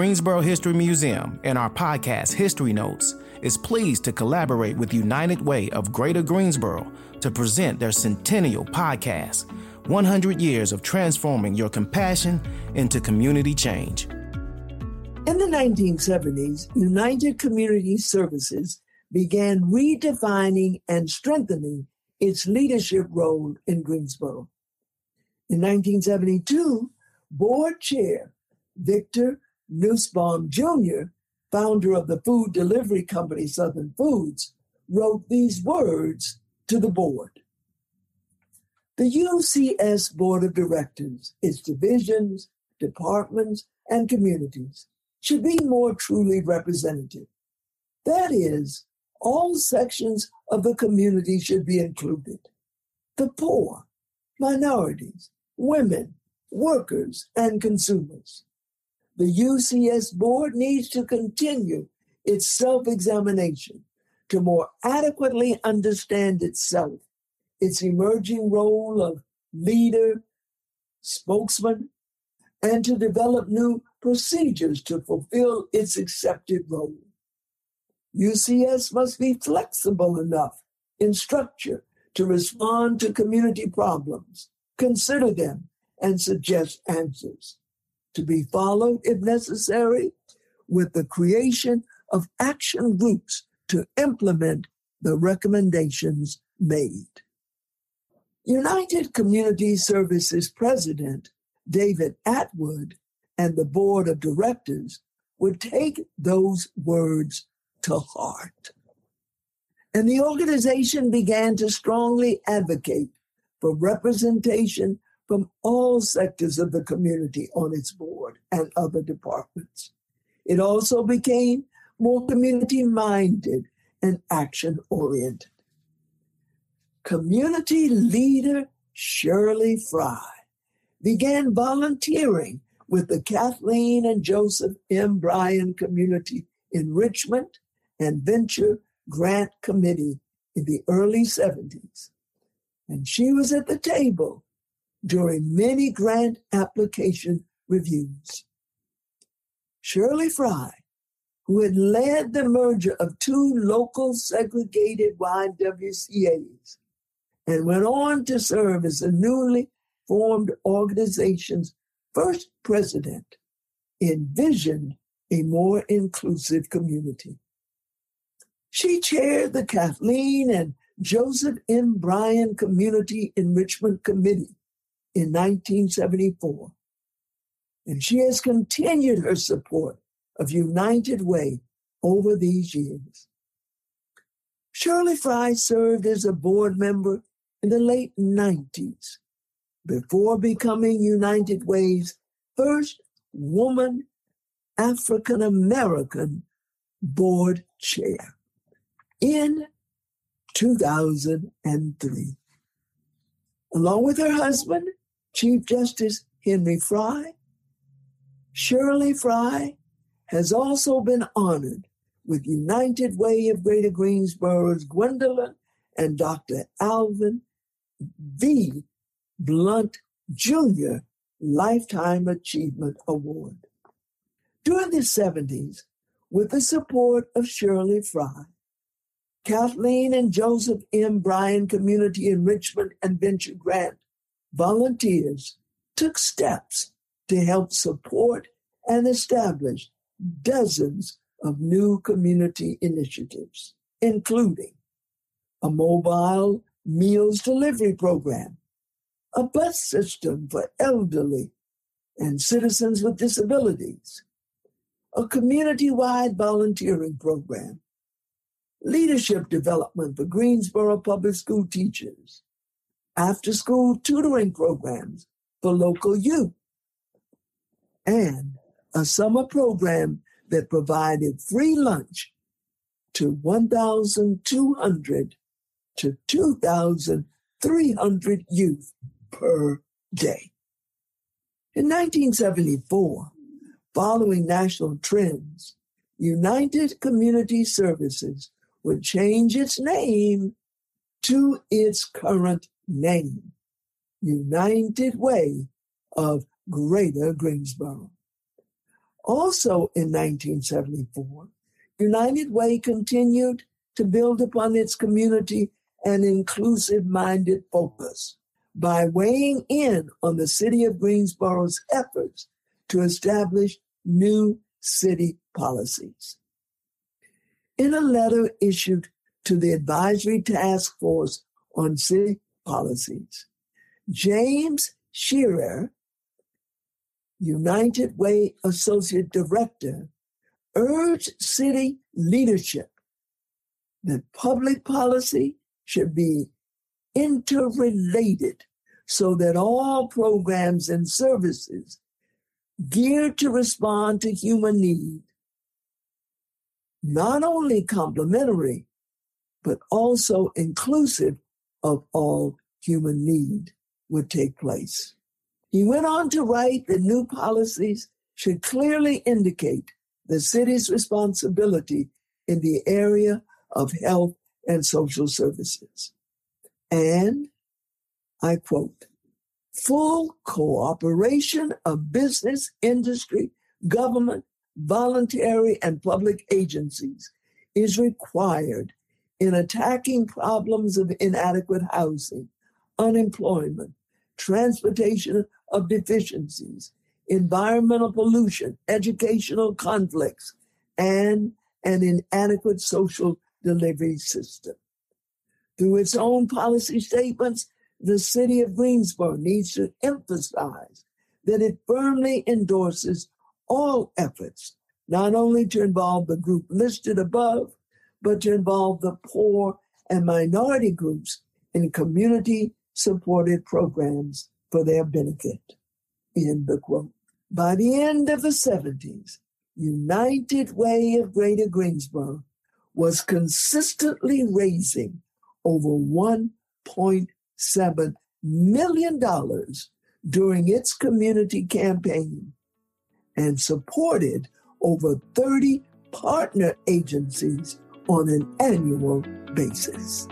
Greensboro History Museum and our podcast, History Notes, is pleased to collaborate with United Way of Greater Greensboro to present their centennial podcast, 100 Years of Transforming Your Compassion into Community Change. In the 1970s, United Community Services began redefining and strengthening its leadership role in Greensboro. In 1972, board chair Victor Nussbaum Jr., founder of the food delivery company Southern Foods, wrote these words to the board. The UCS Board of Directors, its divisions, departments, and communities should be more truly representative. That is, all sections of the community should be included. The poor, minorities, women, workers, and consumers. The UCS board needs to continue its self examination to more adequately understand itself, its emerging role of leader, spokesman, and to develop new procedures to fulfill its accepted role. UCS must be flexible enough in structure to respond to community problems, consider them, and suggest answers. To be followed, if necessary, with the creation of action groups to implement the recommendations made. United Community Services President David Atwood and the board of directors would take those words to heart. And the organization began to strongly advocate for representation from all sectors of the community on its board and other departments. It also became more community minded and action oriented. Community leader Shirley Frye began volunteering with the Kathleen and Joseph M. Bryan Community Enrichment and Venture Grant Committee in the early 70s. And she was at the table during many grant application reviews. Shirley Frye, who had led the merger of two local segregated YWCAs and went on to serve as the newly formed organization's first president, envisioned a more inclusive community. She chaired the Kathleen and Joseph M. Bryan Community Enrichment Committee in 1974. And she has continued her support of United Way over these years. Shirley Frye served as a board member in the late 90s before becoming United Way's first woman African American board chair in 2003. Along with her husband, Chief Justice Henry Frye, Shirley Frye has also been honored with United Way of Greater Greensboro's Gwendolyn and Dr. Alvin V. Blunt Jr. Lifetime Achievement Award. During the 70s, with the support of Shirley Frye, Kathleen and Joseph M. Bryan Community Enrichment and Venture Grant volunteers took steps to help support and establish dozens of new community initiatives, including a mobile meals delivery program, a bus system for elderly and citizens with disabilities, a community wide volunteering program, leadership development for Greensboro public school teachers, after school tutoring programs for local youth, and a summer program that provided free lunch to 1,200 to 2,300 youth per day. In 1974, following national trends, United Community Services would change its name to its current name, United Way of Greater Greensboro. Also in 1974, United Way continued to build upon its community and inclusive minded focus by weighing in on the city of Greensboro's efforts to establish new city policies. In a letter issued to the Advisory Task Force on City Policies, James Shearer, United Way Associate Director, urged city leadership that public policy should be interrelated so that all programs and services geared to respond to human need, not only complementary, but also inclusive of all human need, would take place. He went on to write that new policies should clearly indicate the city's responsibility in the area of health and social services. And I quote, full cooperation of business, industry, government, voluntary, and public agencies is required in attacking problems of inadequate housing, unemployment, transportation of deficiencies, environmental pollution, educational conflicts, and an inadequate social delivery system. Through its own policy statements, the city of Greensboro needs to emphasize that it firmly endorses all efforts, not only to involve the group listed above, but to involve the poor and minority groups in community supported programs for their benefit. End the quote. By the end of the 70s, United Way of Greater Greensboro was consistently raising over 1.7 million dollars during its community campaign and supported over 30 partner agencies on an annual basis.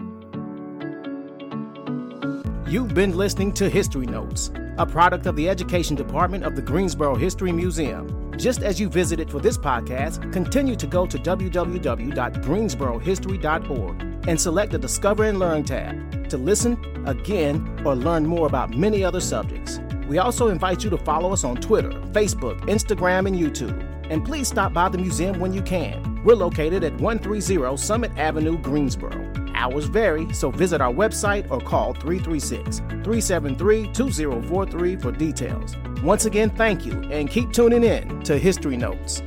You've been listening to History Notes, a product of the Education Department of the Greensboro History Museum. Just as you visited for this podcast, continue to go to www.greensborohistory.org and select the Discover and Learn tab to listen, again, or learn more about many other subjects. We also invite you to follow us on Twitter, Facebook, Instagram, and YouTube. And please stop by the museum when you can. We're located at 130 Summit Avenue, Greensboro. Hours vary, so visit our website or call 336 373 2043 for details. Once again, thank you and keep tuning in to History Notes.